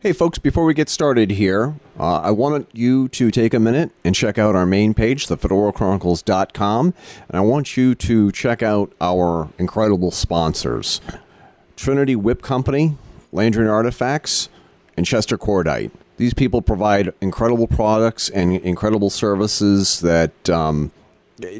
Hey, folks, before we get started here, uh, I want you to take a minute and check out our main page, thefedorachronicles.com, and I want you to check out our incredible sponsors Trinity Whip Company, Landry Artifacts, and Chester Cordite. These people provide incredible products and incredible services that um,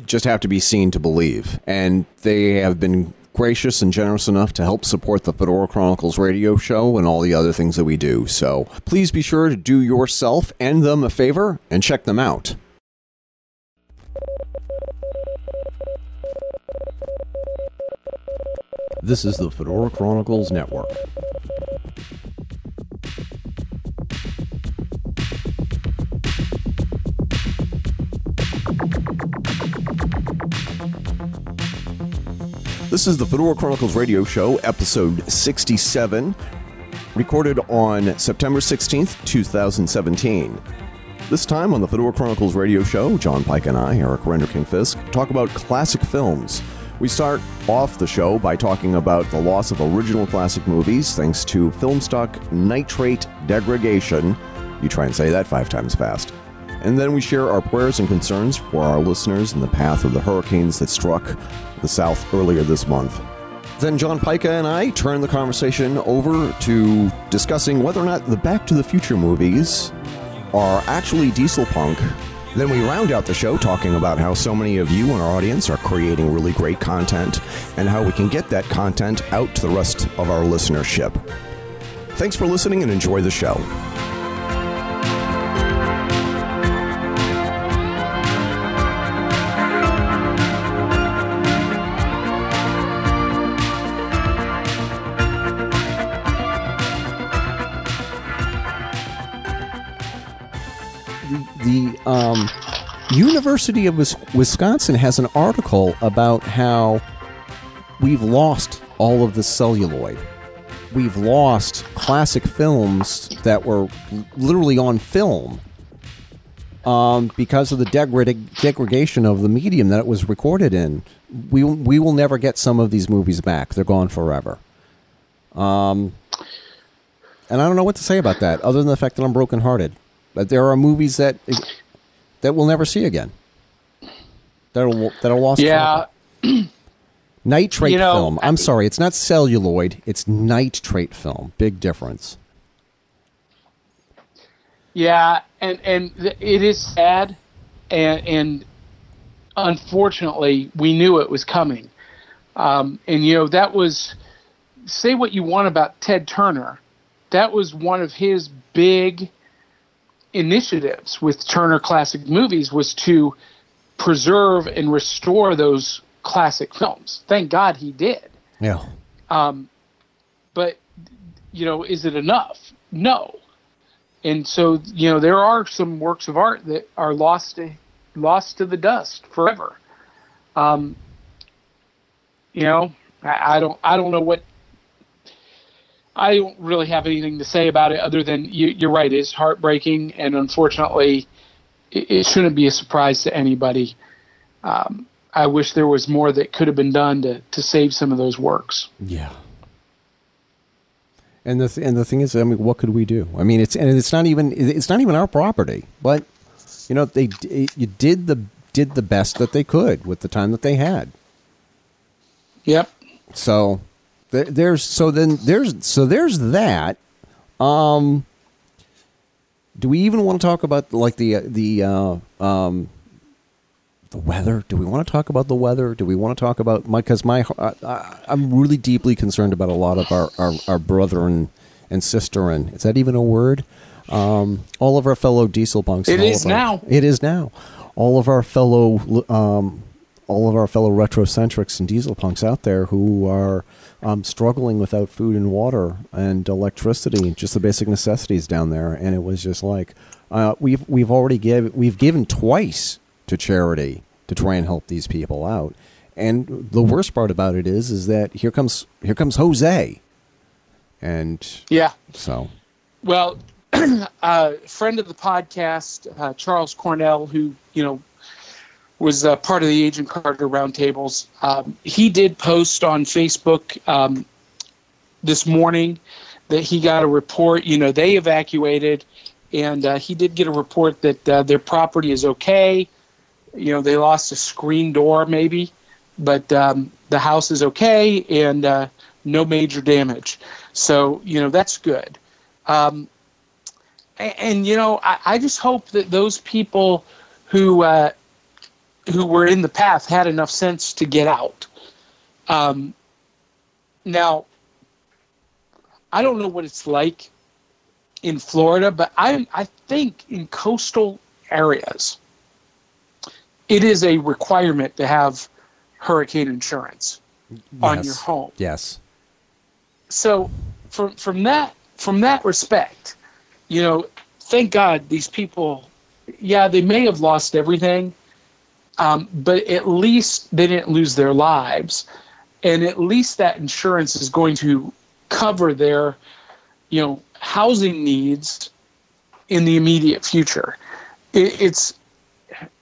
just have to be seen to believe. And they have been gracious and generous enough to help support the Fedora Chronicles radio show and all the other things that we do. So please be sure to do yourself and them a favor and check them out. This is the Fedora Chronicles Network. This is the Fedora Chronicles radio show, episode 67, recorded on September 16th, 2017. This time on the Fedora Chronicles radio show, John Pyka and I, Eric Renderking Fisk, talk about classic films. We start off the show by talking about the loss of original classic movies thanks to film stock nitrate degradation. You try and say that five times fast. And then we share our prayers and concerns for our listeners in the path of the hurricanes that struck the South earlier this month. Then John Pyka and I turn the conversation over to discussing whether or not the Back to the Future movies are actually diesel punk. Then we round out the show talking about how so many of you in our audience are creating really great content and how we can get that content out to the rest of our listenership. Thanks for listening and enjoy the show. Um, University of Wisconsin has an article about how we've lost all of the celluloid. We've lost classic films that were literally on film um, because of the degrad- degradation of the medium that it was recorded in. We we will never get some of these movies back. They're gone forever. Um, and I don't know what to say about that, other than the fact that I'm brokenhearted. But there are movies that that we'll never see again. That are that are lost. Yeah. nitrate you know, film. I'm sorry, it's not celluloid. It's nitrate film. Big difference. Yeah, and and it is sad, and and unfortunately, we knew it was coming. Um, and you know that was say what you want about Ted Turner, that was one of his big initiatives with Turner Classic Movies was to preserve and restore those classic films. Thank God he did. Yeah. Um, but you know, is it enough? No. And so you know, there are some works of art that are lost to, lost to the dust forever. Um, you know, I, I don't I don't know what I don't really have anything to say about it other than you, are right. It's heartbreaking, and unfortunately, it, it, shouldn't be a surprise to anybody. Um, I wish there was more that could have been done to, to save some of those works. Yeah. And the th- and the thing is, I mean, what could we do? I mean, it's and it's not even it's not even our property, but you know, they you did the did the best that they could with the time that they had. Yep. So there's so then there's so there's that. Um, do we even want to talk about like the the uh, um, the weather? Do we want to talk about the weather? Do we want to talk about my because my I, am really deeply concerned about a lot of our our, our brother and and sister and is that even a word? Um, all of our fellow diesel punks. It is our, now. It is now. All of our fellow um, all of our fellow retrocentrics and diesel punks out there who are um, struggling without food and water and electricity, just the basic necessities down there. And it was just like uh, we've we've already give we've given twice to charity to try and help these people out. And the worst part about it is, is that here comes here comes Jose, and yeah, so well, a uh, friend of the podcast, uh, Charles Cornell, who you know was uh, part of the Agent Carter roundtables. Um, he did post on Facebook um, this morning that he got a report. You know, they evacuated, and uh, he did get a report that uh, their property is okay. You know, they lost a screen door maybe, but um, the house is okay and uh, no major damage. So you know that's good. Um, and, and, you know, I, I, just hope that those people who uh, who were in the path had enough sense to get out. Um, now, I don't know what it's like in Florida, but I I think in coastal areas, it is a requirement to have hurricane insurance yes. on your home. Yes. So, from from that from that respect, you know, thank God these people. Yeah, they may have lost everything, um, but at least they didn't lose their lives, and at least that insurance is going to cover their, you know, housing needs in the immediate future. It, it's,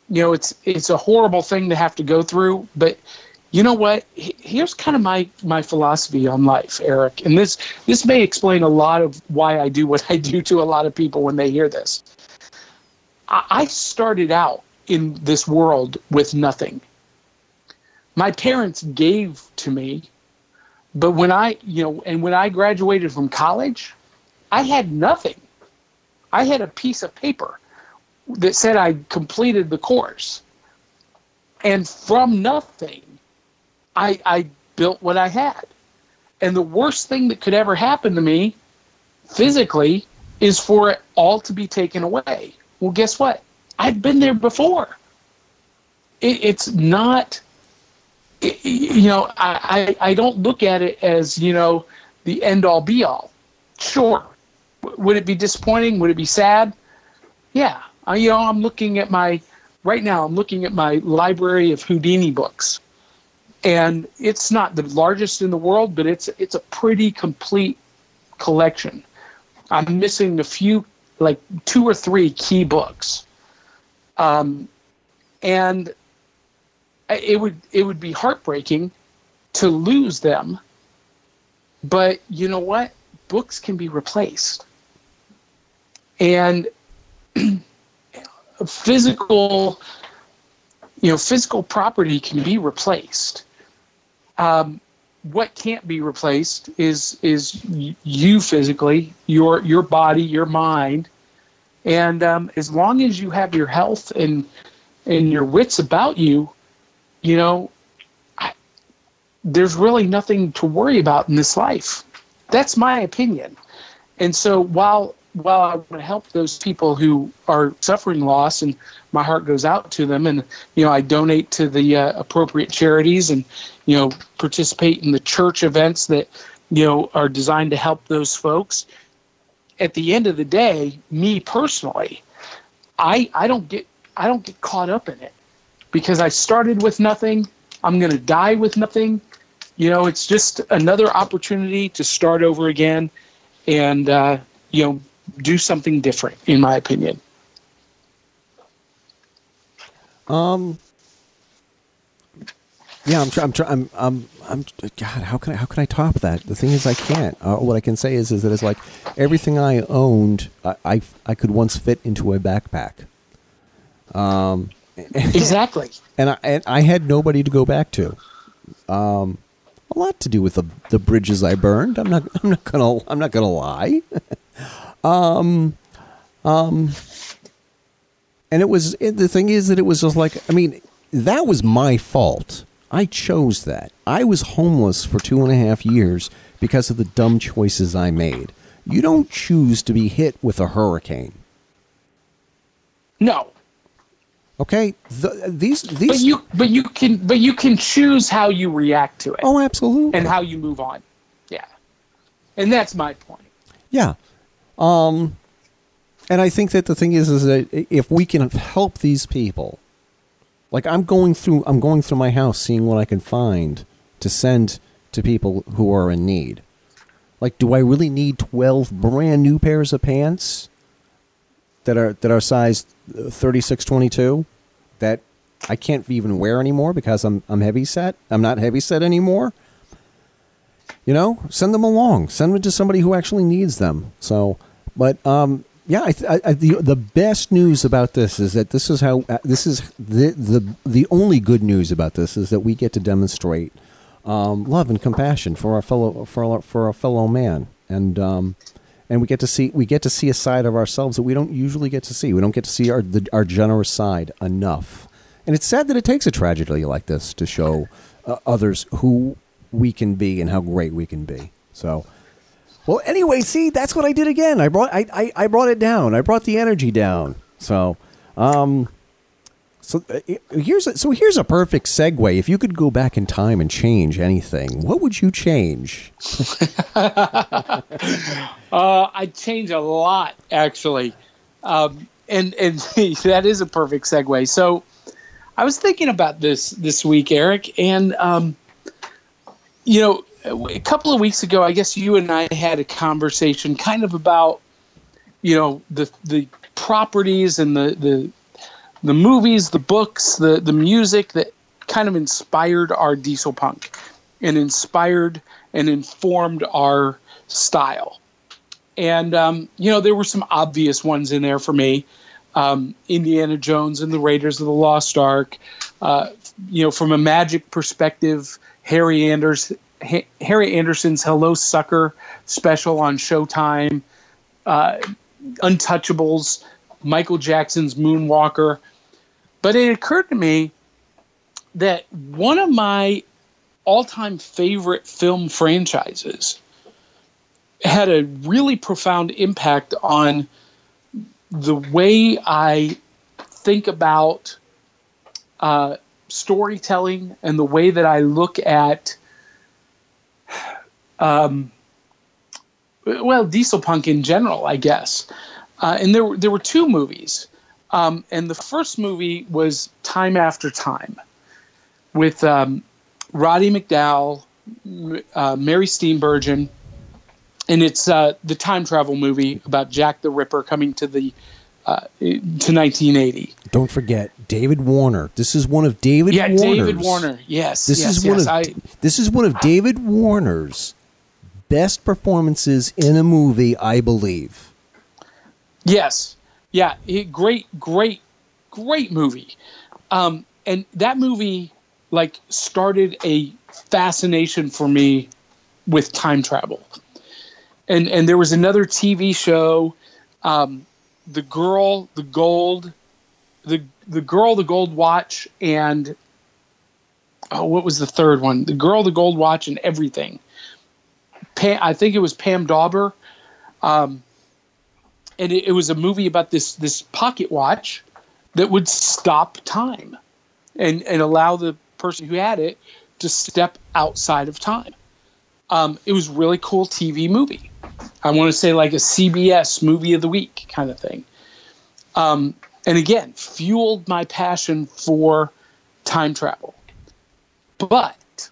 you know, it's it's a horrible thing to have to go through, but you know what? Here's kind of my my philosophy on life, Eric, and this this may explain a lot of why I do what I do to a lot of people when they hear this. I started out in this world with nothing. My parents gave to me but when I, you know, and when I graduated from college, I had nothing. I had a piece of paper that said I completed the course. And from nothing, I, I built what I had. And the worst thing that could ever happen to me physically is for it all to be taken away. Well, guess what? I've been there before. It, it's not you know, I, I, I don't look at it as, you know, the end all be all. Sure. Would it be disappointing? Would it be sad? Yeah. I, you know, I'm looking at my, right now, I'm looking at my library of Houdini books. And it's not the largest in the world, but it's it's a pretty complete collection. I'm missing a few, like two or three key books. Um, and it would it would be heartbreaking to lose them. But you know what? Books can be replaced. And physical you know physical property can be replaced. Um, what can't be replaced is is you physically, your your body, your mind, and um, as long as you have your health and and your wits about you, you know, I, there's really nothing to worry about in this life. That's my opinion. And so while while I want to help those people who are suffering loss, and my heart goes out to them, and you know I donate to the uh, appropriate charities, and you know participate in the church events that you know are designed to help those folks. At the end of the day, me personally, I I don't get I don't get caught up in it because I started with nothing. I'm going to die with nothing. You know, it's just another opportunity to start over again and, uh, you know, do something different, in my opinion. Um, yeah, I'm trying. I'm trying. I'm, I'm. I'm. God, how can I? How can I top that? The thing is, I can't. Uh, what I can say is, is that it's like everything I owned, I, I, I could once fit into a backpack. Um, exactly. and I and I had nobody to go back to. Um, a lot to do with the the bridges I burned. I'm not I'm not gonna I'm not gonna lie. um, um, and it was it, the thing is that it was just like I mean that was my fault. I chose that. I was homeless for two and a half years because of the dumb choices I made. You don't choose to be hit with a hurricane. No, Okay, the, these these. But you but you can but you can choose how you react to it. Oh, absolutely. And how you move on. Yeah, and that's my point. Yeah, um, and I think that the thing is, is that if we can help these people, like I'm going through, I'm going through my house, seeing what I can find to send to people who are in need. Like, do I really need twelve brand new pairs of pants? that are that are size 3622 that I can't even wear anymore because I'm I'm heavy set. I'm not heavy set anymore. you know, send them along. Send them to somebody who actually needs them. So, but um, yeah, I, I, the the best news about this is that this is how uh, this is the the the only good news about this is that we get to demonstrate um, love and compassion for our fellow for our, for our fellow man, and um, and we get to see we get to see a side of ourselves that we don't usually get to see. We don't get to see our the, our generous side enough, and it's sad that it takes a tragedy like this to show uh, others who we can be and how great we can be. So. Well, anyway, see, that's what I did again. I brought I, I, I brought it down. I brought the energy down. So, um, so uh, here's a, so here's a perfect segue. If you could go back in time and change anything, what would you change? uh, I'd change a lot, actually, um, and and that is a perfect segue. So, I was thinking about this this week, Eric, and um, you know a couple of weeks ago, I guess you and I had a conversation kind of about, you know, the the properties and the the the movies, the books, the the music that kind of inspired our diesel punk and inspired and informed our style. And um, you know, there were some obvious ones in there for me. Um, Indiana Jones and the Raiders of the Lost Ark. Uh, you know, from a magic perspective, Harry Anders, Harry Anderson's Hello Sucker special on Showtime, uh, Untouchables, Michael Jackson's Moonwalker. But it occurred to me that one of my all time favorite film franchises had a really profound impact on the way I think about uh, storytelling and the way that I look at um, well, diesel punk in general, I guess. Uh, and there were there were two movies, um, and the first movie was Time After Time, with um, Roddy McDowall, uh, Mary Steenburgen, and it's uh, the time travel movie about Jack the Ripper coming to the uh, to 1980. Don't forget David Warner. This is one of David. Yeah, Warner's, David Warner. Yes, this yes, is yes, one of I, this is one of David Warner's best performances in a movie, I believe. Yes, yeah, it, great, great, great movie. Um, and that movie like started a fascination for me with time travel. And and there was another TV show. Um, the girl, the gold, the the girl, the gold watch, and oh, what was the third one? The girl, the gold watch, and everything. Pam, I think it was Pam Dawber, um, and it, it was a movie about this this pocket watch that would stop time, and and allow the person who had it to step outside of time. Um, it was really cool TV movie. I want to say like a CBS movie of the week kind of thing. Um, and again, fueled my passion for time travel. But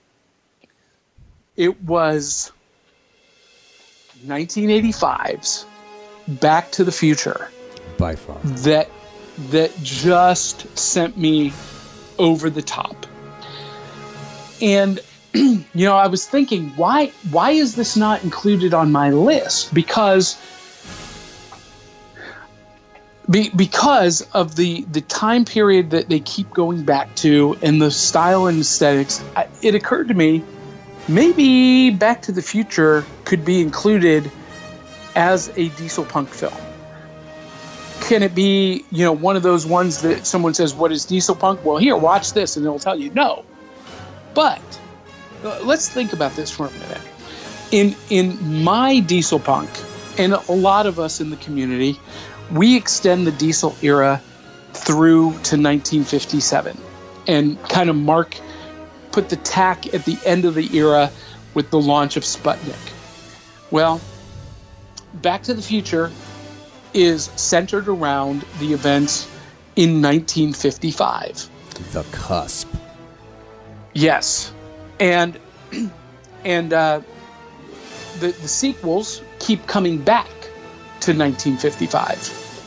it was 1985's Back to the Future by far that that just sent me over the top. And you know, I was thinking, why why is this not included on my list? Because be, because of the the time period that they keep going back to and the style and aesthetics, I, it occurred to me maybe Back to the Future could be included as a diesel punk film. Can it be, you know, one of those ones that someone says, "What is diesel punk?" Well, here, watch this, and it'll tell you no. But uh, let's think about this for a minute. In in my diesel punk, and a lot of us in the community, we extend the diesel era through to 1957 and kind of mark put the tack at the end of the era with the launch of Sputnik. Well, Back to the Future is centered around the events in 1955. The cusp. Yes, and and uh, the the sequels keep coming back to 1955.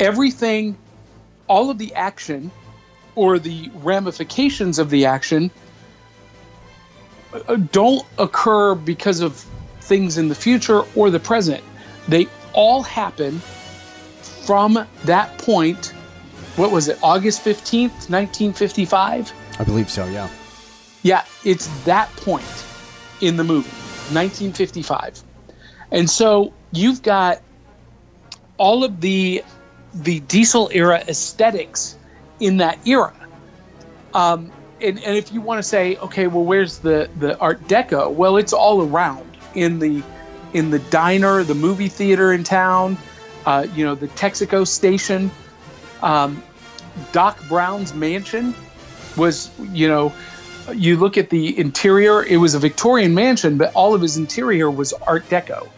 Everything, all of the action, or the ramifications of the action, don't occur because of things in the future or the present. They all happen from that point. What was it? August 15th, 1955? I believe so, yeah. Yeah, it's that point in the movie, 1955. And so you've got all of the the diesel era aesthetics in that era. Um, and, and if you want to say, okay, well, where's the, the Art Deco? Well, it's all around in the in the diner, the movie theater in town, uh, you know, the Texaco station. Um, Doc Brown's mansion was, you know, you look at the interior, it was a Victorian mansion, but all of his interior was Art Deco.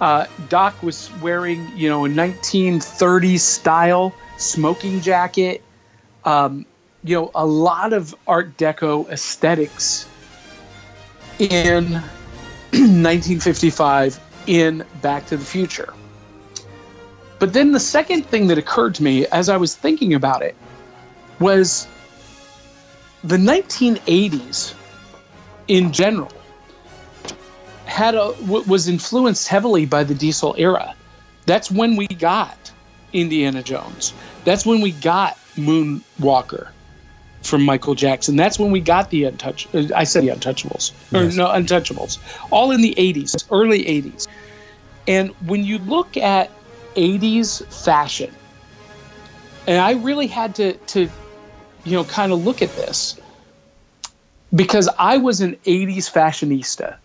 Uh, Doc was wearing, you know, a 1930s style smoking jacket. Um, you know, a lot of Art Deco aesthetics in 1955 in Back to the Future. But then the second thing that occurred to me as I was thinking about it was the 1980s in general had a was influenced heavily by the diesel era. That's when we got Indiana Jones. That's when we got Moonwalker from Michael Jackson. That's when we got the Untouch. Uh, I said the Untouchables or yes. no Untouchables. All in the 80s, early 80s. And when you look at 80s fashion, and I really had to to you know kind of look at this because I was an 80s fashionista.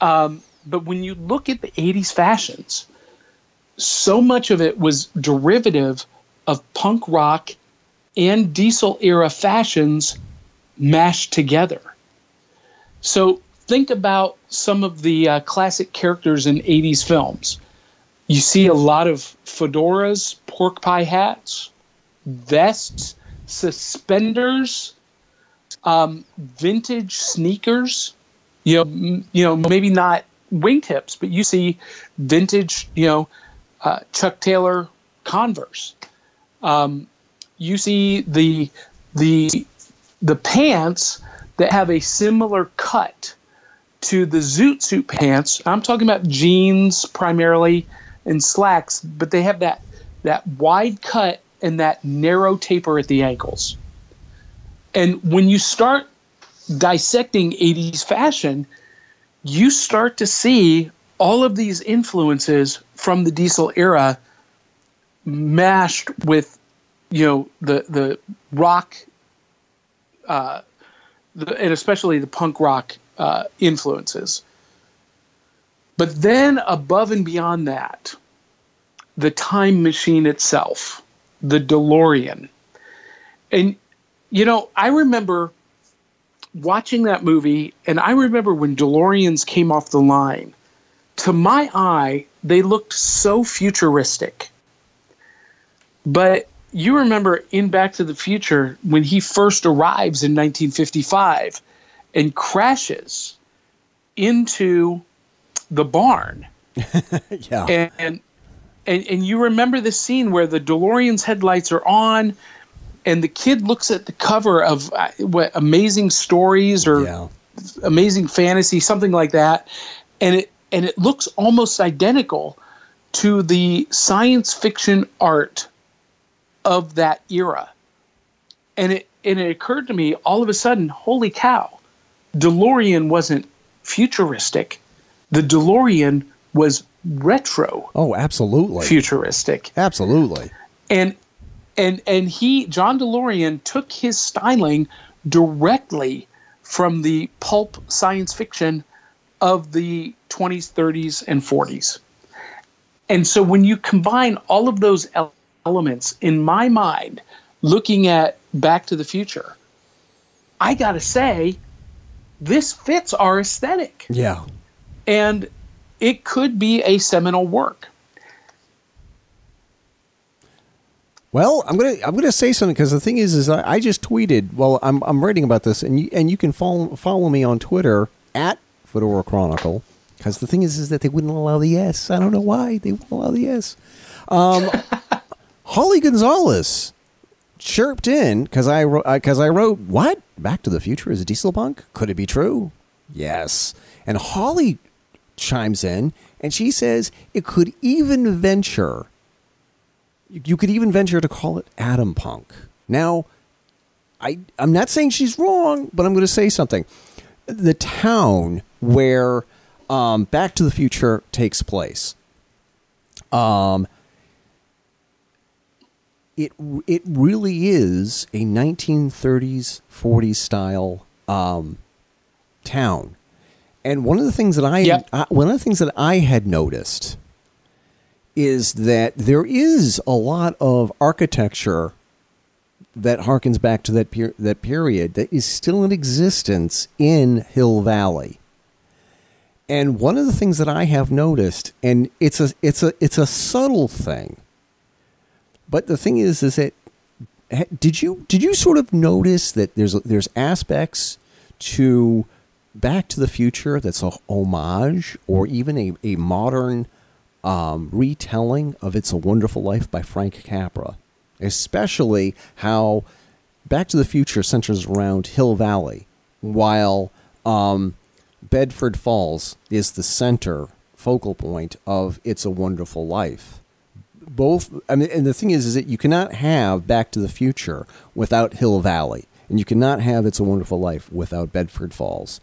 Um, but when you look at the 80s fashions, so much of it was derivative of punk rock and diesel era fashions mashed together. So think about some of the uh, classic characters in 80s films. You see a lot of fedoras, pork pie hats, vests, suspenders, um, vintage sneakers. You know, m- you know, maybe not wingtips, but you see vintage, you know, uh, Chuck Taylor Converse. Um, you see the the the pants that have a similar cut to the zoot suit pants. I'm talking about jeans primarily and slacks, but they have that that wide cut and that narrow taper at the ankles. And when you start dissecting 80s fashion, you start to see all of these influences from the diesel era mashed with you know the the rock uh, the, and especially the punk rock uh, influences but then above and beyond that the time machine itself the delorean and you know, I remember watching that movie, and I remember when DeLoreans came off the line. To my eye, they looked so futuristic. But you remember in Back to the Future when he first arrives in 1955 and crashes into the barn. yeah. And, and and you remember the scene where the DeLorean's headlights are on and the kid looks at the cover of uh, what amazing stories or yeah. amazing fantasy something like that and it and it looks almost identical to the science fiction art of that era. And it and it occurred to me all of a sudden holy cow DeLorean wasn't futuristic. The DeLorean was retro oh absolutely. futuristic. Absolutely. And and and he John DeLorean took his styling directly from the pulp science fiction of the 20s, 30s, and 40s. And so when you combine all of those elements in my mind, looking at Back to the Future, I got to say, this fits our aesthetic. Yeah. And it could be a seminal work. Well, I'm gonna I'm gonna say something because the thing is, is I, I, just tweeted. Well, I'm I'm writing about this, and you and you can follow follow me on Twitter at Fedora Chronicle. Because the thing is, is that they wouldn't allow the S. I don't know why they wouldn't allow the S. Um, Holly Gonzalez chirped in because I because I wrote what Back to the Future is a diesel punk. Could it be true? Yes. And Holly chimes in and she says it could even venture. You could even venture to call it Atom Punk. Now, I I'm not saying she's wrong, but I'm going to say something. The town where um, Back to the Future takes place. Um, it it really is a 1930s 40s style um, town and one of the things that I, Yep. I one of the things that I had noticed is that there is a lot of architecture that harkens back to that per- that period that is still in existence in Hill Valley. And one of the things that I have noticed, and it's a it's a it's a subtle thing, but the thing is, is that did you did you sort of notice that there's there's aspects to Back to the Future that's a homage or even a, a modern um, retelling of It's a Wonderful Life by Frank Capra, especially how Back to the Future centers around Hill Valley, while um, Bedford Falls is the center focal point of It's a Wonderful Life both I mean and the thing is is that you cannot have Back to the Future without Hill Valley and you cannot have It's a Wonderful Life without Bedford Falls.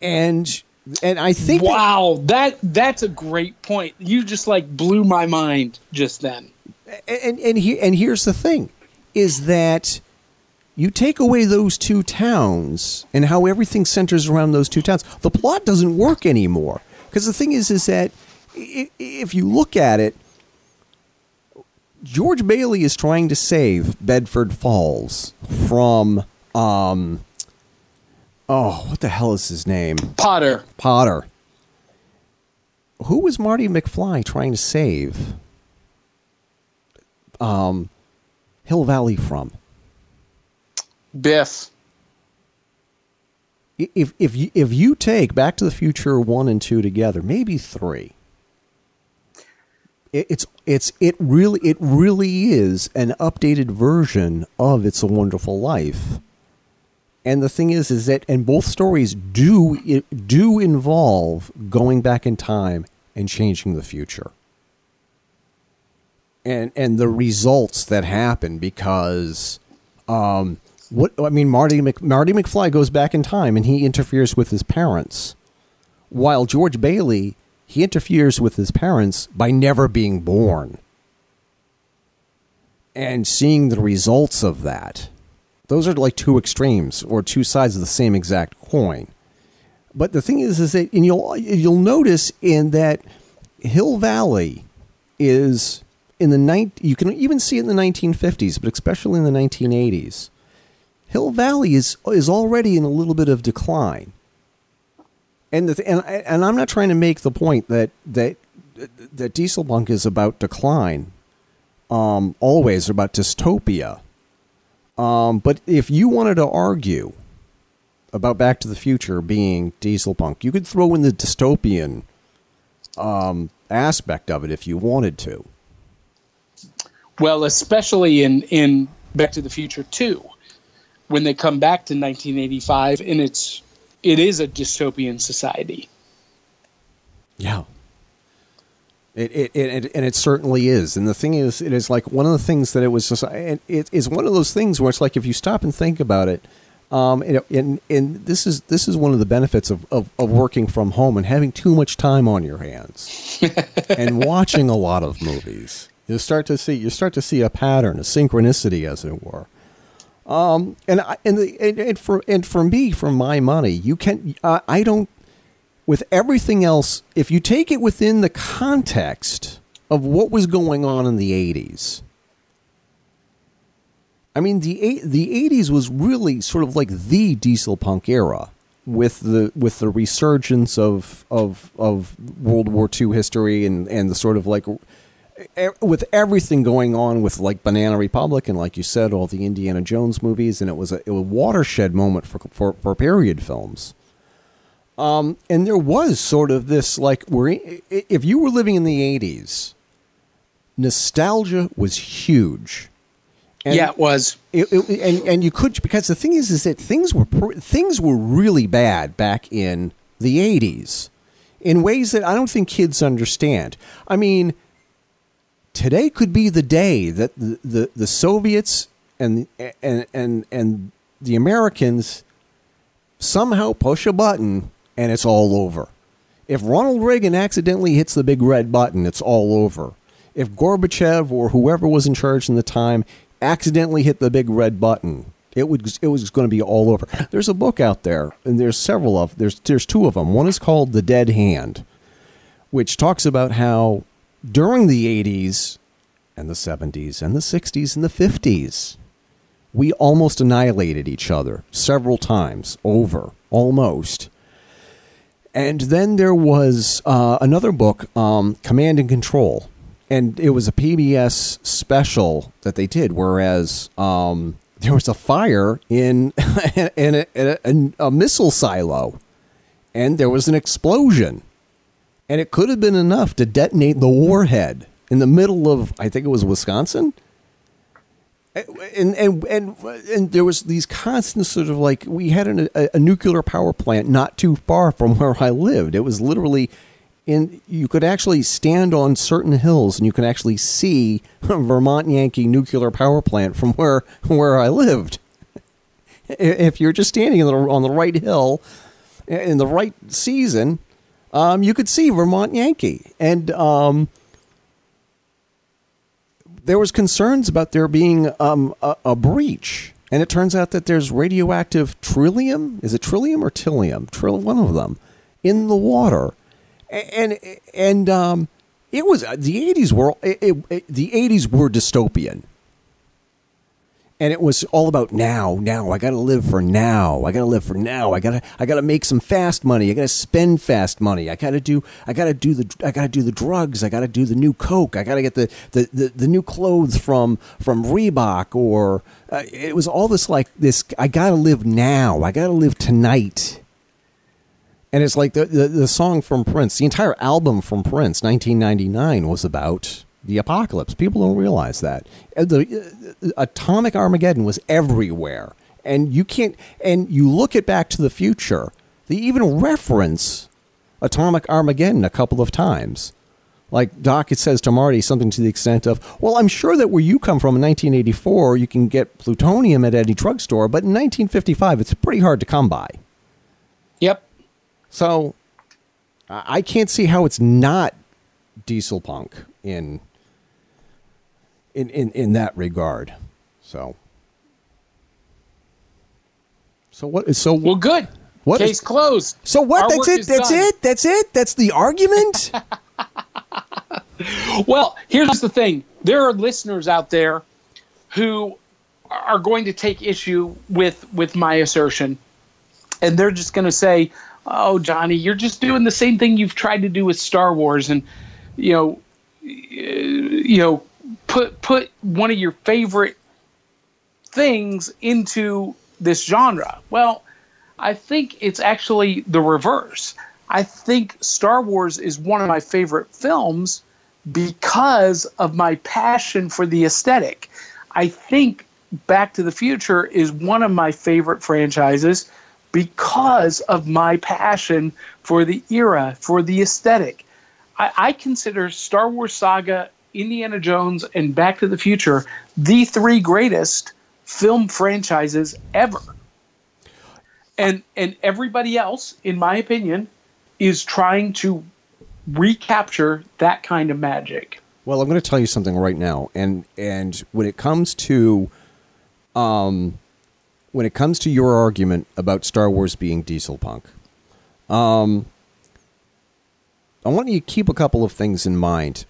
And and I think Wow, that that's a great point. You just like blew my mind just then. and and he, and here's the thing is that you take away those two towns and how everything centers around those two towns the plot doesn't work anymore because the thing is is that if you look at it George Bailey is trying to save Bedford Falls from um oh what the hell is his name Potter. Potter who was Marty McFly trying to save um, Hill Valley from? Biff. If if you if you take Back to the Future one and two together, maybe three. It's it's it really it really is an updated version of It's a Wonderful Life. And the thing is, is that and both stories do do involve going back in time and changing the future. And and the results that happen because um, what I mean, Marty Mc, Marty McFly goes back in time and he interferes with his parents, while George Bailey he interferes with his parents by never being born and seeing the results of that. Those are like two extremes or two sides of the same exact coin. But the thing is, is that and you'll you'll notice in that Hill Valley is in the night. You can even see it in the 1950s, but especially in the 1980s. Hill Valley is is already in a little bit of decline. And the th- and and I'm not trying to make the point that that that diesel punk is about decline. Um, always about dystopia. Um, but if you wanted to argue about Back to the Future being diesel punk, you could throw in the dystopian um, aspect of it if you wanted to. Well, especially in in Back to the Future 2, when they come back to 1985 and it's it is a dystopian society. Yeah. It, it, it, and it certainly is. And the thing is, it is like one of the things that it was just, and it is one of those things where it's like if you stop and think about it, um, and, and, and this is this is one of the benefits of, of, of working from home and having too much time on your hands and watching a lot of movies. You start to see you start to see a pattern, a synchronicity, as it were. Um, and I, and, the, and and for and for me, for my money, you can I I don't with everything else, if you take it within the context of what was going on in the 80s, I mean, the the 80s was really sort of like the diesel punk era with the with the resurgence of of of World War II history and and the sort of like with everything going on with like Banana Republic and like you said all the Indiana Jones movies and it was a, it was a watershed moment for for, for period films. Um, and there was sort of this like we're if you were living in the 80s nostalgia was huge And yeah, it was. It, it, and and you could because the thing is is that things were things were really bad back in the 80s in ways that I don't think kids understand. I mean, today could be the day that the, the, the Soviets and, and and and the Americans somehow push a button and it's all over. If Ronald Reagan accidentally hits the big red button, it's all over. If Gorbachev or whoever was in charge in the time accidentally hit the big red button, it was it was going to be all over. There's a book out there, and there's several of there's there's two of them. One is called The Dead Hand, which talks about how during the 80s and the 70s and the 60s and the 50s, we almost annihilated each other several times over, almost. And then there was uh, another book, um, Command and Control, and it was a PBS special that they did. Whereas um, there was a fire in in, a, in a, a missile silo, and there was an explosion, and it could have been enough to detonate the warhead in the middle of I think it was Wisconsin. And and and and there was these constant sort of like we had an, a, a nuclear power plant not too far from where I lived. It was literally in you could actually stand on certain hills and you can actually see Vermont Yankee nuclear power plant from where where I lived. If you're just standing on the right hill in the right season, um, you could see Vermont Yankee, and um, there was concerns about there being um, a, a, breach, and it turns out that there's radioactive trillium. Is it trillium or tillium? Trill, one of them, in the water and and um, it was the eighties were it, it, the eighties were dystopian, and it was all about now. Now I got to live for now. I got to live for now. I got to I got to make some fast money. I got to spend fast money. I got to do I got to do the I got to do the drugs. I got to do the new coke. I got to get the, the, the the new clothes from from Reebok or uh, it was all this like this. I got to live now. I got to live tonight and it's like the, the, the song from Prince, the entire album from Prince, 1999, was about the apocalypse. People don't realize that the uh, atomic Armageddon was everywhere, and you can't. And you look at Back to the Future, they even reference atomic Armageddon a couple of times. Like Doc, it says to Marty something to the extent of, "Well, I'm sure that where you come from in 1984, you can get plutonium at any drugstore, but in 1955, it's pretty hard to come by." Yep. So I can't see how it's not diesel punk in in in, in that regard. So so what is so well good. What Case is, closed. So what? Our That's it. That's done. it. That's it. That's the argument. well, here's the thing. There are listeners out there who are going to take issue with with my assertion, and they're just going to say, oh Johnny, you're just doing the same thing you've tried to do with Star Wars, and you know, you know, put put one of your favorite things into this genre. Well, I think it's actually the reverse. I think Star Wars is one of my favorite films because of my passion for the aesthetic. I think Back to the Future is one of my favorite franchises because of my passion for the era, for the aesthetic. I, I, consider Star Wars Saga, Indiana Jones, and Back to the Future the three greatest film franchises ever. And and everybody else, in my opinion, is trying to recapture that kind of magic. Well, I'm going to tell you something right now, and and when it comes to um, when it comes to your argument about Star Wars being diesel punk, um, I want you to keep a couple of things in mind.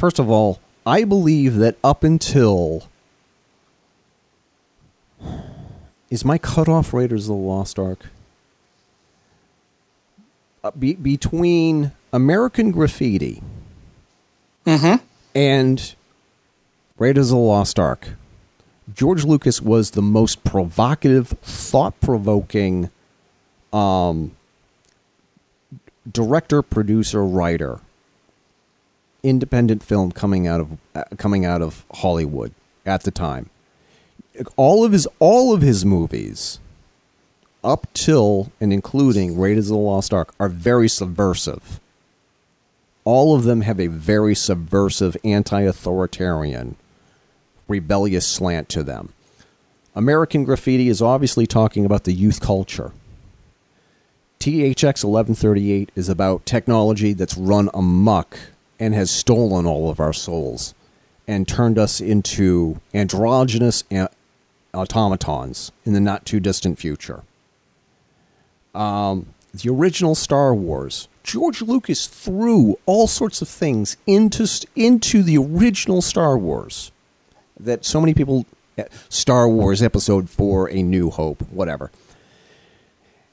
First of all, I believe that up until is my cutoff Raiders of the Lost Ark uh, be, between American Graffiti mm-hmm. and Raiders of the Lost Ark. George Lucas was the most provocative, thought provoking um, director, producer, writer, independent film coming out of uh, coming out of Hollywood at the time. all of his all of his movies up till and including Raiders of the Lost Ark are very subversive. All of them have a very subversive, anti-authoritarian, rebellious slant to them. American Graffiti is obviously talking about the youth culture. THX 1138 is about technology that's run amuck and has stolen all of our souls and turned us into androgynous automatons in the not too distant future. Um, the original Star Wars, George Lucas threw all sorts of things into into the original Star Wars that so many people eh, Star Wars Episode 4 A New Hope, whatever.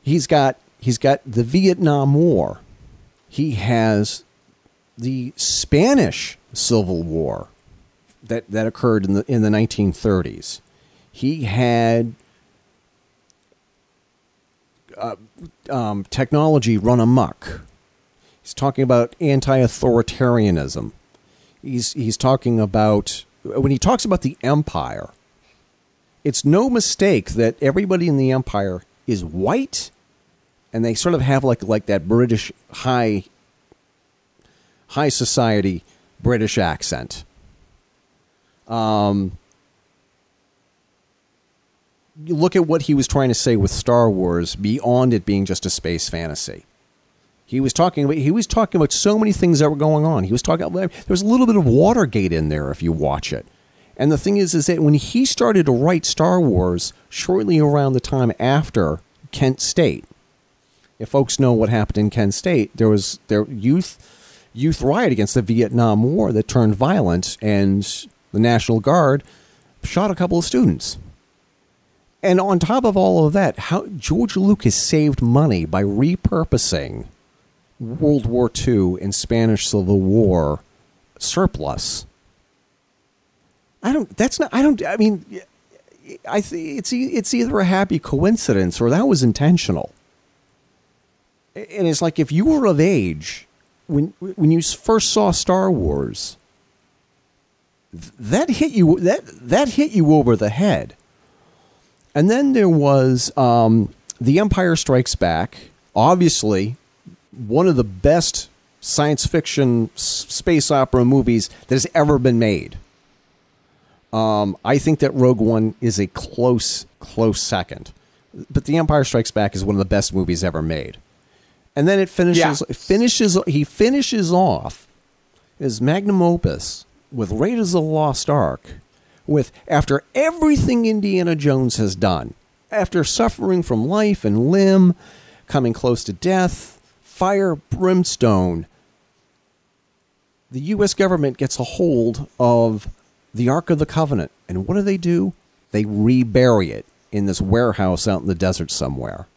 He's got he's got the Vietnam War. He has the Spanish Civil War that, that occurred in the in the 1930s. He had uh, um, technology run amok. He's talking about anti-authoritarianism. He's he's talking about when he talks about the empire. It's no mistake that everybody in the empire is white, and they sort of have like like that British high high society British accent. Um, look at what he was trying to say with Star Wars beyond it being just a space fantasy. He was talking about he was talking about so many things that were going on. He was talking about there was a little bit of Watergate in there if you watch it. And the thing is is that when he started to write Star Wars shortly around the time after Kent State, if folks know what happened in Kent State, there was their youth youth riot against the Vietnam War that turned violent and the National Guard shot a couple of students. And on top of all of that, how George Lucas saved money by repurposing World War II and Spanish Civil War surplus. I don't. That's not. I don't. I mean, I think it's it's either a happy coincidence or that was intentional. And it's like if you were of age when when you first saw Star Wars, that hit you that that hit you over the head. And then there was um, The Empire Strikes Back, obviously one of the best science fiction space opera movies that has ever been made. Um, I think that Rogue One is a close, close second. But The Empire Strikes Back is one of the best movies ever made. And then it finishes. Yeah. Finishes. He finishes off his magnum opus with Raiders of the Lost Ark, with after everything Indiana Jones has done, after suffering from life and limb, coming close to death, fire, brimstone, the U.S. government gets a hold of the Ark of the Covenant. And what do they do? They rebury it in this warehouse out in the desert somewhere.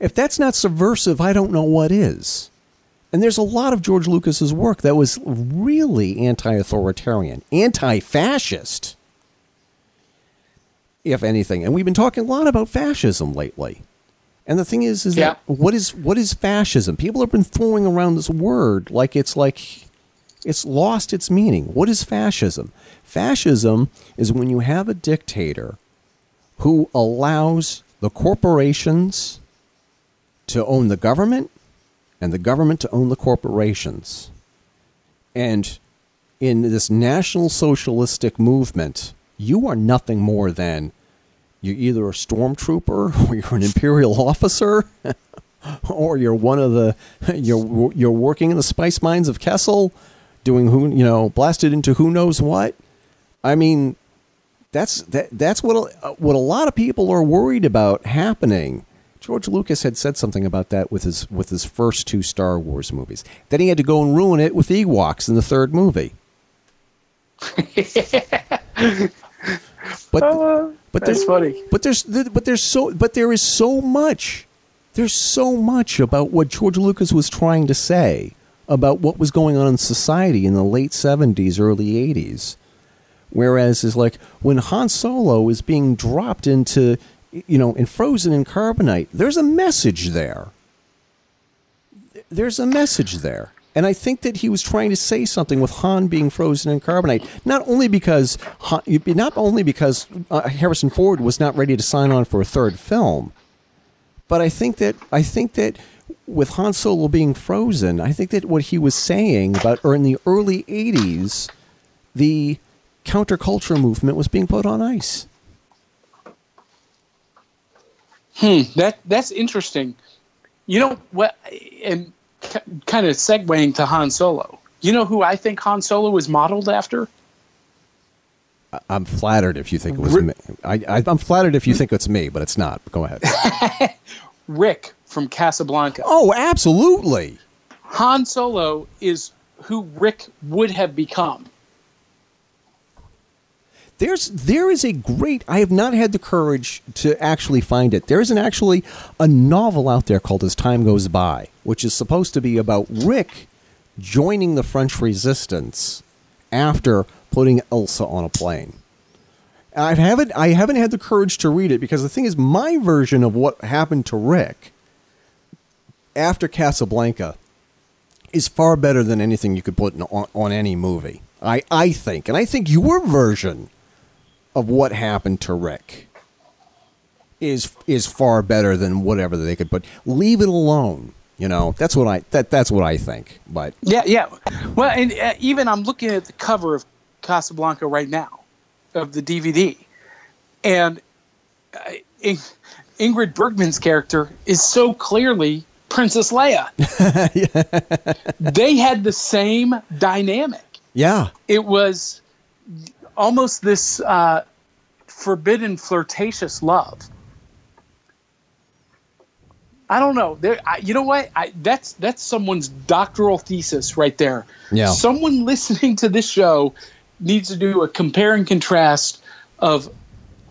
If that's not subversive, I don't know what is. And there's a lot of George Lucas's work that was really anti-authoritarian, anti-fascist, if anything. And we've been talking a lot about fascism lately. And the thing is, is yeah. that what is what is fascism? People have been throwing around this word like it's like it's lost its meaning. What is fascism? Fascism is when you have a dictator who allows the corporations to own the government and the government to own the corporations. And in this national socialistic movement, you are nothing more than you're either a stormtrooper or you're an imperial officer or you're one of the you're you're working in the spice mines of Kessel doing who you know blasted into who knows what i mean that's that that's what a, what a lot of people are worried about happening George Lucas had said something about that with his with his first two Star Wars movies. Then he had to go and ruin it with Ewoks in the third movie. but uh, but there's funny. But there's but there's so but there is so much. There's so much about what George Lucas was trying to say about what was going on in society in the late 70s, early 80s. Whereas is like when Han Solo is being dropped into you know, in frozen in carbonite, there's a message there. There's a message there. And I think that he was trying to say something with Han being frozen in carbonite, not only because Han, not only because uh, Harrison Ford was not ready to sign on for a third film, but I think that I think that with Han Solo being frozen, I think that what he was saying about or in the early '80s, the counterculture movement was being put on ice. Hmm, that that's interesting. You know what? And kind of segueing to Han Solo. You know who I think Han Solo was modeled after? I'm flattered if you think it was me. I, I, I'm flattered if you think it's me, but it's not. Go ahead. Rick from Casablanca. Oh, absolutely. Han Solo is who Rick would have become. There's there is a great I have not had the courage to actually find it. There is an actually a novel out there called As Time Goes By, which is supposed to be about Rick joining the French resistance after putting Elsa on a plane. I haven't I haven't had the courage to read it because the thing is my version of what happened to Rick after Casablanca is far better than anything you could put on, on any movie. I, I think. And I think your version of what happened to Rick is is far better than whatever they could put. Leave it alone. You know, that's what I that that's what I think. But Yeah, yeah. Well, and uh, even I'm looking at the cover of Casablanca right now, of the DVD, and uh, In- Ingrid Bergman's character is so clearly Princess Leia. They had the same dynamic. yeah, It was almost this uh, forbidden, flirtatious love. I don't know. There, I, you know what? I, that's that's someone's doctoral thesis right there. Yeah. Someone listening to this show needs to do a compare and contrast of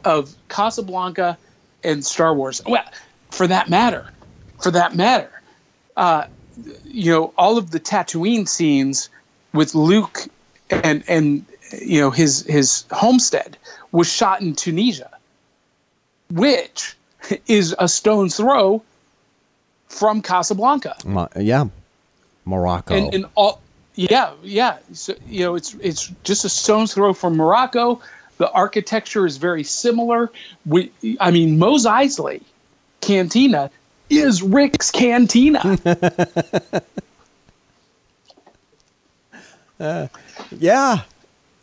of Casablanca and Star Wars. Well, for that matter, for that matter, uh, you know, all of the Tatooine scenes with Luke and and you know his his homestead was shot in Tunisia, which is a stone's throw from Casablanca. Mo- yeah, Morocco. And, and all, yeah, yeah. So you know, it's it's just a stone's throw from Morocco. The architecture is very similar. We, I mean, Mos Eisley Cantina is Rick's Cantina. Uh, yeah,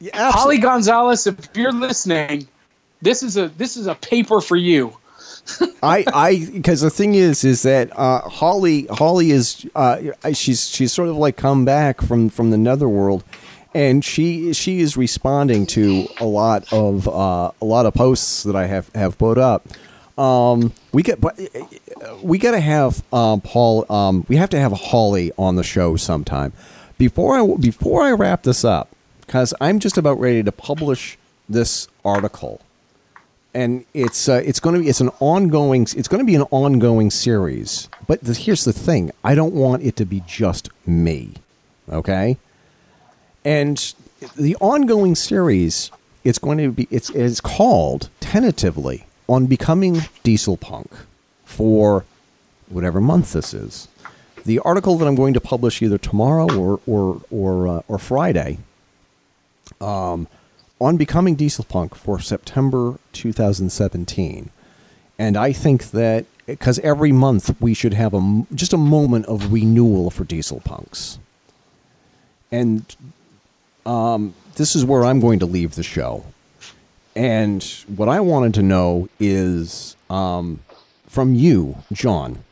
yeah absolutely. Holly Gonzalez, if you're listening, this is a this is a paper for you. I, I, because the thing is, is that uh, Holly, Holly is, uh, she's, she's sort of like come back from from the netherworld, and she, she is responding to a lot of, uh, a lot of posts that I have have put up. Um, we get, but we got to have um, Paul. Um, we have to have Holly on the show sometime. Before I before I wrap this up, because I'm just about ready to publish this article and it's uh, it's going to be it's an ongoing it's going to be an ongoing series. But the, here's the thing: I don't want it to be just me, okay? And the ongoing series it's going to be it's it's called tentatively on becoming Diesel Punk for whatever month this is. The article that I'm going to publish either tomorrow or or or uh, or Friday um, on becoming Diesel Punk for September 2017. And I think that because every month we should have a, just a moment of renewal for Diesel Punks. And um, this is where I'm going to leave the show. And what I wanted to know is um, from you, John.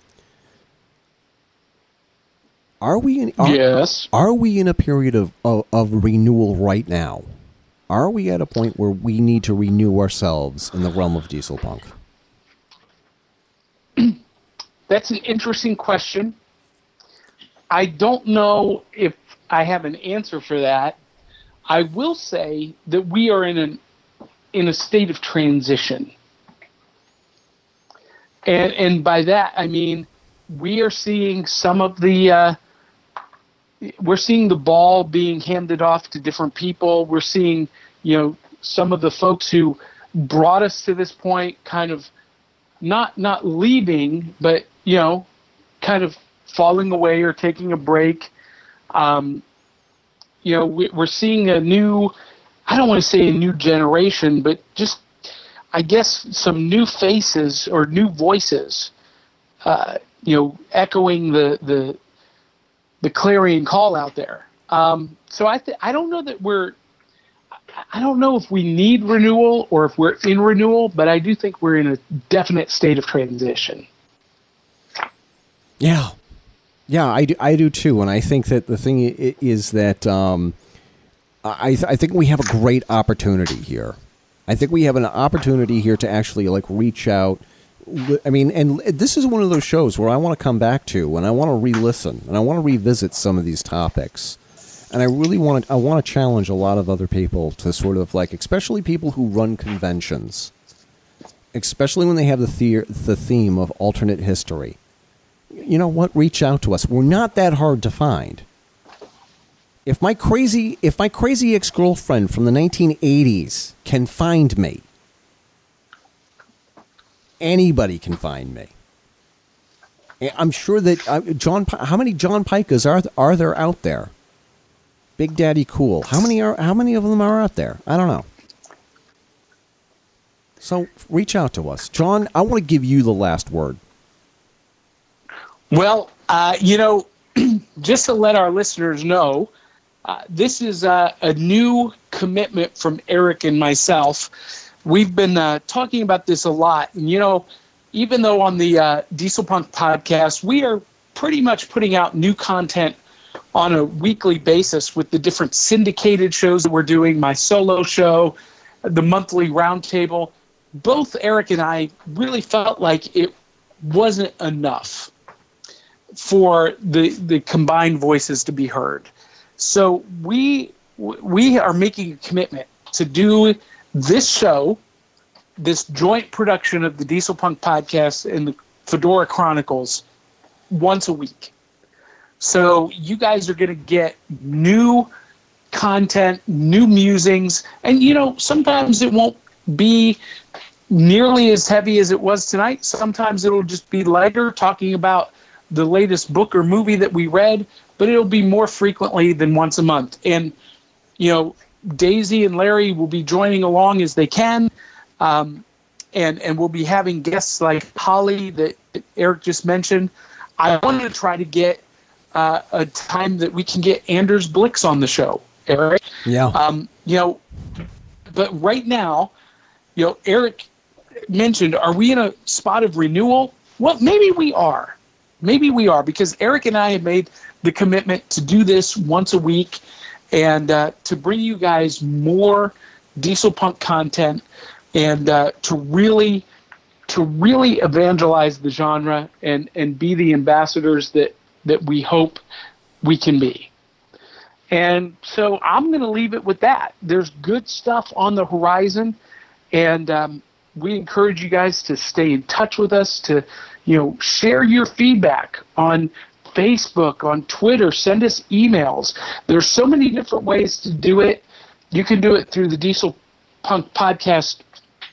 Are we in? Are, Yes. Are we in a period of, of, of renewal right now? Are we at a point where we need to renew ourselves in the realm of diesel punk? That's an interesting question. I don't know if I have an answer for that. I will say that we are in an in a state of transition. And and by that I mean we are seeing some of the uh, we're seeing the ball being handed off to different people. We're seeing, you know, some of the folks who brought us to this point kind of not not leaving, but you know, kind of falling away or taking a break. Um, you know, we, we're seeing a new, I don't want to say a new generation, but just, I guess, some new faces or new voices, uh, you know, echoing the, the, the clarion call out there. Um, so I, th- I don't know that we're, I don't know if we need renewal or if we're in renewal, but I do think we're in a definite state of transition. Yeah, yeah, I do, I do too, and I think that the thing is that um, I th- I think we have a great opportunity here. I think we have an opportunity here to actually like reach out. I mean, and this is one of those shows where I want to come back to and I want to re-listen and I want to revisit some of these topics. And I really want to I want to challenge a lot of other people to sort of like especially people who run conventions. Especially when they have the the, the theme of alternate history you know what? Reach out to us. We're not that hard to find. If my crazy if my crazy ex girlfriend from the 1980s can find me, anybody can find me. I'm sure that uh, John. How many John Pykas are are there out there? Big Daddy Cool. How many are? How many of them are out there? I don't know. So reach out to us, John. I want to give you the last word. Well, uh, you know, just to let our listeners know, uh, this is uh, a new commitment from Eric and myself. We've been uh, talking about this a lot. And, you know, even though on the uh, Diesel Punk podcast, we are pretty much putting out new content on a weekly basis with the different syndicated shows that we're doing, my solo show, the monthly roundtable. Both Eric and I really felt like it wasn't enough for the the combined voices to be heard. So we we are making a commitment to do this show, this joint production of the Diesel Punk podcast and the Fedora Chronicles once a week. So you guys are going to get new content, new musings, and you know sometimes it won't be nearly as heavy as it was tonight. Sometimes it'll just be lighter, talking about the latest book or movie that we read, but it'll be more frequently than once a month. And, you know, Daisy and Larry will be joining along as they can. Um, and, and we'll be having guests like Holly that Eric just mentioned. I wanted to try to get uh, a time that we can get Anders Blix on the show, Eric. Yeah. Um, you know, but right now, you know, Eric mentioned, are we in a spot of renewal? Well, maybe we are maybe we are because Eric and I have made the commitment to do this once a week and uh, to bring you guys more diesel punk content and uh, to really to really evangelize the genre and and be the ambassadors that that we hope we can be. And so I'm going to leave it with that. There's good stuff on the horizon, and um, we encourage you guys to stay in touch with us to you know, share your feedback on Facebook, on Twitter, send us emails. There's so many different ways to do it. You can do it through the Diesel Punk Podcast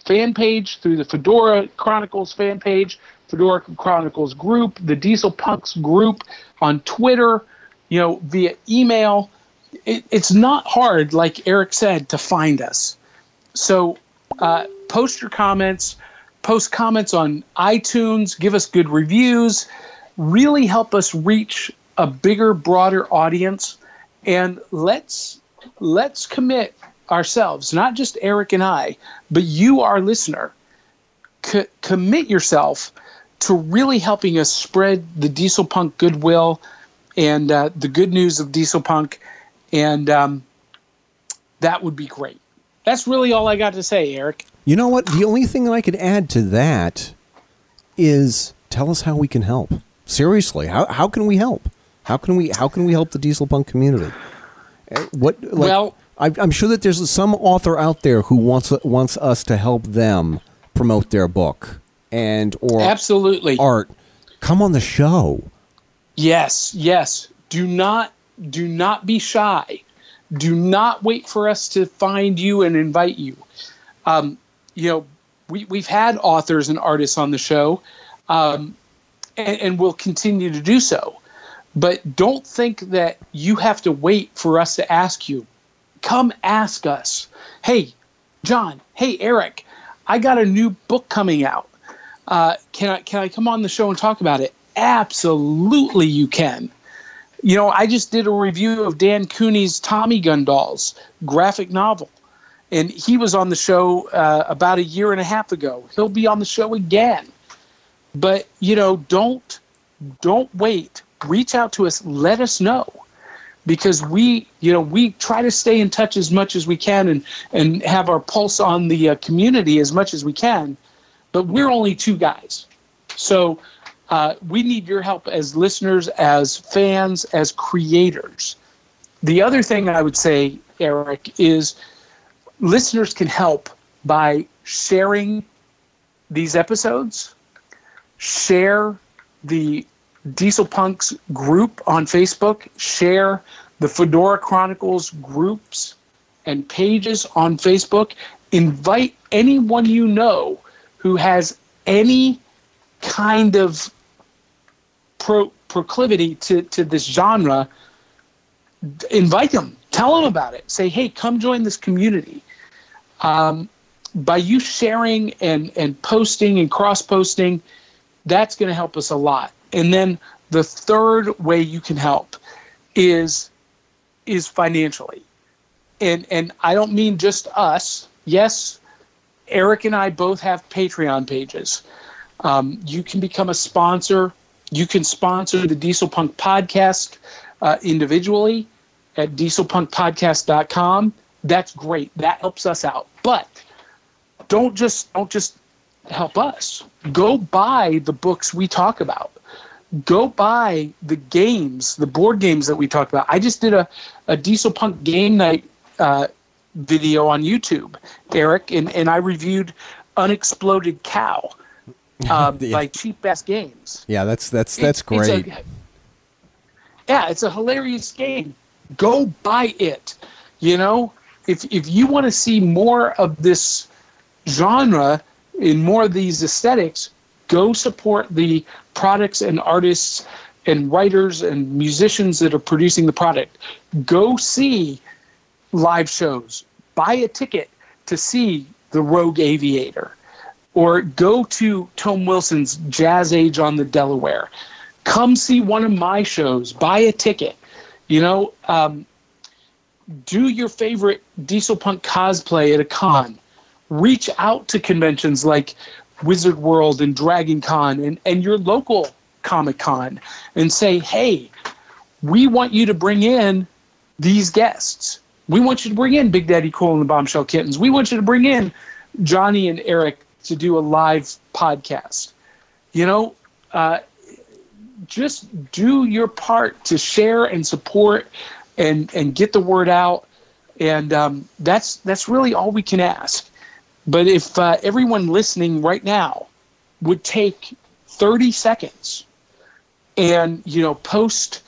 fan page, through the Fedora Chronicles fan page, Fedora Chronicles group, the Diesel Punks group on Twitter, you know, via email. It, it's not hard, like Eric said, to find us. So uh, post your comments post comments on iTunes, give us good reviews, really help us reach a bigger, broader audience, and let's let's commit ourselves, not just Eric and I, but you, our listener, co- commit yourself to really helping us spread the diesel punk goodwill and uh, the good news of diesel punk, and um, that would be great. That's really all I got to say, Eric. You know what? The only thing that I could add to that is tell us how we can help. Seriously, how how can we help? How can we how can we help the diesel punk community? Uh, what like, well, I'm sure that there's some author out there who wants wants us to help them promote their book and or absolutely art. Come on the show. Yes, yes. Do not do not be shy. Do not wait for us to find you and invite you. Um, you know, we, we've had authors and artists on the show, um, and, and we'll continue to do so. But don't think that you have to wait for us to ask you. Come ask us. Hey, John. Hey, Eric. I got a new book coming out. Uh, can I can I come on the show and talk about it? Absolutely, you can. You know, I just did a review of Dan Cooney's Tommy Gun Dolls graphic novel, and he was on the show uh, about a year and a half ago. He'll be on the show again. But you know, don't don't wait. Reach out to us. Let us know because we you know we try to stay in touch as much as we can and and have our pulse on the uh, community as much as we can but we're only two guys so uh, we need your help as listeners as fans as creators the other thing i would say eric is listeners can help by sharing these episodes share the Diesel Punks group on Facebook, share the Fedora Chronicles groups and pages on Facebook. Invite anyone you know who has any kind of pro- proclivity to, to this genre. Invite them, tell them about it. Say, hey, come join this community. Um, by you sharing and, and posting and cross posting, that's going to help us a lot. And then the third way you can help is is financially. And and I don't mean just us. Yes, Eric and I both have Patreon pages. Um, you can become a sponsor. You can sponsor the Diesel Punk podcast uh, individually at dieselpunkpodcast.com. That's great. That helps us out. But don't just don't just help us. Go buy the books we talk about go buy the games, the board games that we talk about. I just did a, a Diesel Punk game night uh, video on YouTube, Eric, and, and I reviewed Unexploded Cow uh, yeah. by Cheap Ass Games. Yeah, that's that's that's it, great. It's a, yeah, it's a hilarious game. Go buy it. You know, if if you want to see more of this genre in more of these aesthetics, go support the products and artists and writers and musicians that are producing the product. Go see live shows. Buy a ticket to see the Rogue Aviator. Or go to Tom Wilson's Jazz Age on the Delaware. Come see one of my shows. Buy a ticket. You know, um, do your favorite diesel punk cosplay at a con. Reach out to conventions like Wizard World and Dragon Con and, and your local Comic Con and say, hey, we want you to bring in these guests. We want you to bring in Big Daddy Cool and the Bombshell Kittens. We want you to bring in Johnny and Eric to do a live podcast. You know, uh, just do your part to share and support and and get the word out. And um, that's that's really all we can ask. But if uh, everyone listening right now would take 30 seconds and, you know, post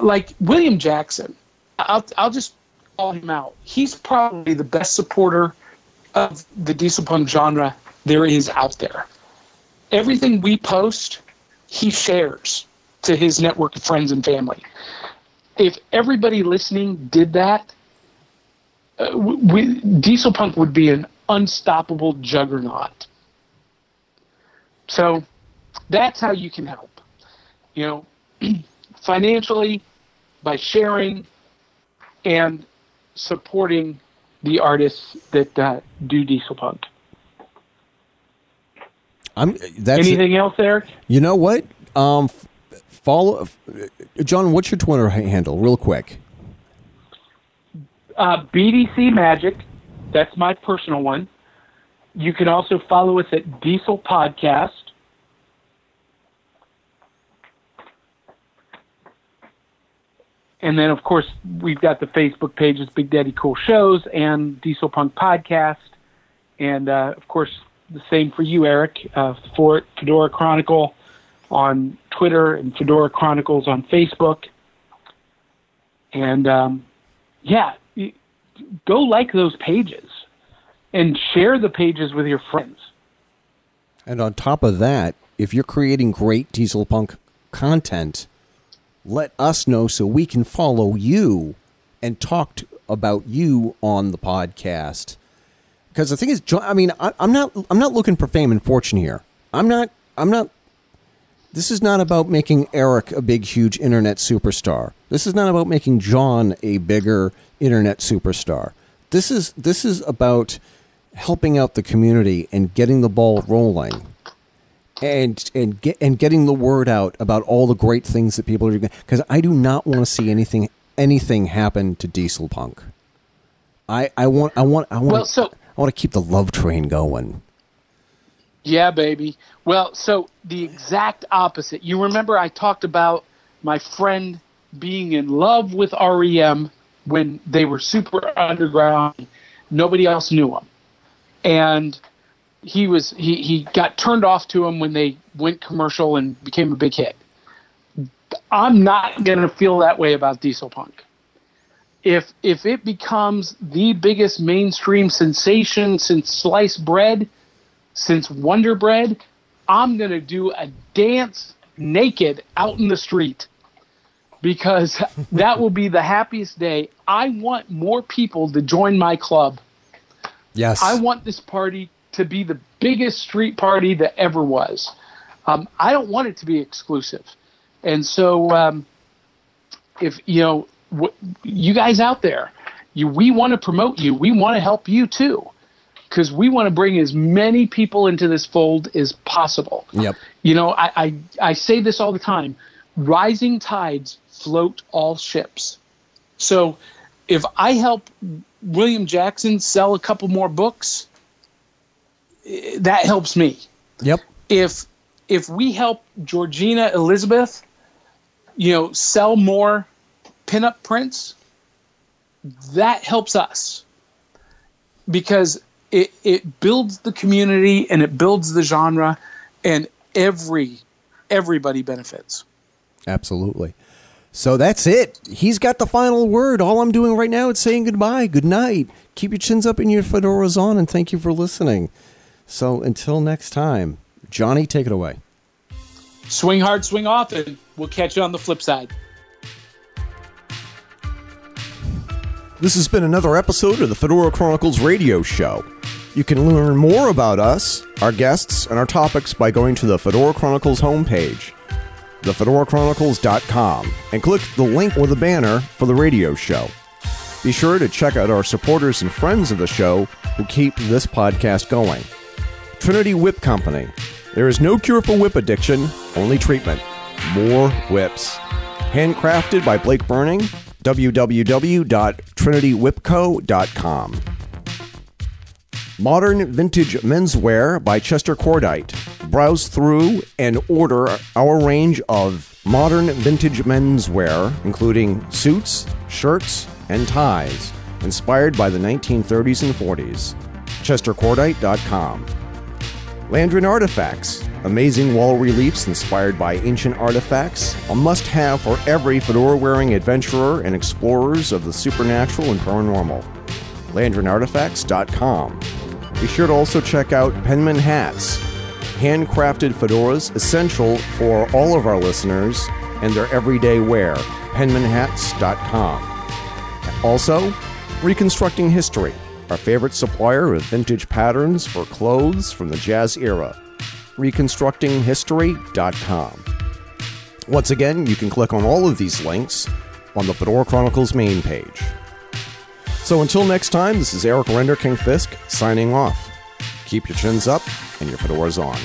like William Jackson, I'll, I'll just call him out. He's probably the best supporter of the diesel punk genre there is out there. Everything we post, he shares to his network of friends and family. If everybody listening did that, uh, we, diesel punk would be an unstoppable juggernaut. So that's how you can help. You know, financially, by sharing and supporting the artists that uh, do diesel punk. I'm, that's Anything else, Eric? You know what? Um, follow John. What's your Twitter handle, real quick? Uh, BDC Magic that's my personal one. You can also follow us at Diesel Podcast. And then, of course, we've got the Facebook pages, Big Daddy Cool Shows and Diesel Punk Podcast. And, uh, of course, the same for you, Eric, uh, for Fedora Chronicle on Twitter and Fedora Chronicles on Facebook. And, um, yeah, go like those pages and share the pages with your friends. And on top of that, if you're creating great diesel punk content, let us know so we can follow you and talk to, about you on the podcast. Because the thing is, I mean, I, I'm not I'm not looking for fame and fortune here. I'm not I'm not this is not about making Eric a big, huge internet superstar. This is not about making John a bigger internet superstar. This is this is about helping out the community and getting the ball rolling, and and get and getting the word out about all the great things that people are doing. Because I do not want to see anything anything happen to Diesel Punk. I I want I want I want Well, so- I want to keep the love train going. Yeah, baby. Well, so the exact opposite. You remember I talked about my friend being in love with REM when they were super underground. Nobody else knew them. And he was he, he got turned off to them when they went commercial and became a big hit. I'm not to feel that way about Diesel Punk. If if it becomes the biggest mainstream sensation since sliced bread, since Wonder Bread, I'm going to do a dance naked out in the street because that will be the happiest day. I want more people to join my club. Yes, I want this party to be the biggest street party that ever was. Um, I don't want it to be exclusive. And so, um, if you know, w- you guys out there, you, we want to promote you. We want to help you too, because we want to bring as many people into this fold as possible. Yep. You know, I, I, I say this all the time rising tides float all ships. So if I help William Jackson sell a couple more books, eh, that helps me. Yep. If if we help Georgina Elizabeth, you know, sell more pinup prints, that helps us because it, it builds the community and it builds the genre and every everybody benefits. Absolutely. So that's it. He's got the final word. All I'm doing right now is saying goodbye, good night. Keep your chins up and your fedoras on, and thank you for listening. So until next time, Johnny, take it away. Swing hard, swing often. We'll catch you on the flip side. This has been another episode of the Fedora Chronicles radio show. You can learn more about us, our guests, and our topics by going to the Fedora Chronicles homepage, thefedorachronicles.com, and click the link or the banner for the radio show. Be sure to check out our supporters and friends of the show who keep this podcast going. Trinity Whip Company. There is no cure for whip addiction, only treatment. More whips. Handcrafted by Blake Burning. www.trinitywhipco.com. Modern Vintage Menswear by Chester Cordite. Browse through and order our range of modern vintage menswear, including suits, shirts, and ties, inspired by the 1930s and 40s. ChesterCordite.com. Landrin Artifacts, amazing wall reliefs inspired by ancient artifacts, a must have for every fedora wearing adventurer and explorers of the supernatural and paranormal. LandrinArtifacts.com. Be sure to also check out Penman Hats, handcrafted fedoras essential for all of our listeners and their everyday wear. PenmanHats.com. Also, Reconstructing History, our favorite supplier of vintage patterns for clothes from the jazz era. ReconstructingHistory.com. Once again, you can click on all of these links on the Fedora Chronicles main page. So until next time, this is Eric Renderking Fisk signing off. Keep your chins up and your fedoras on.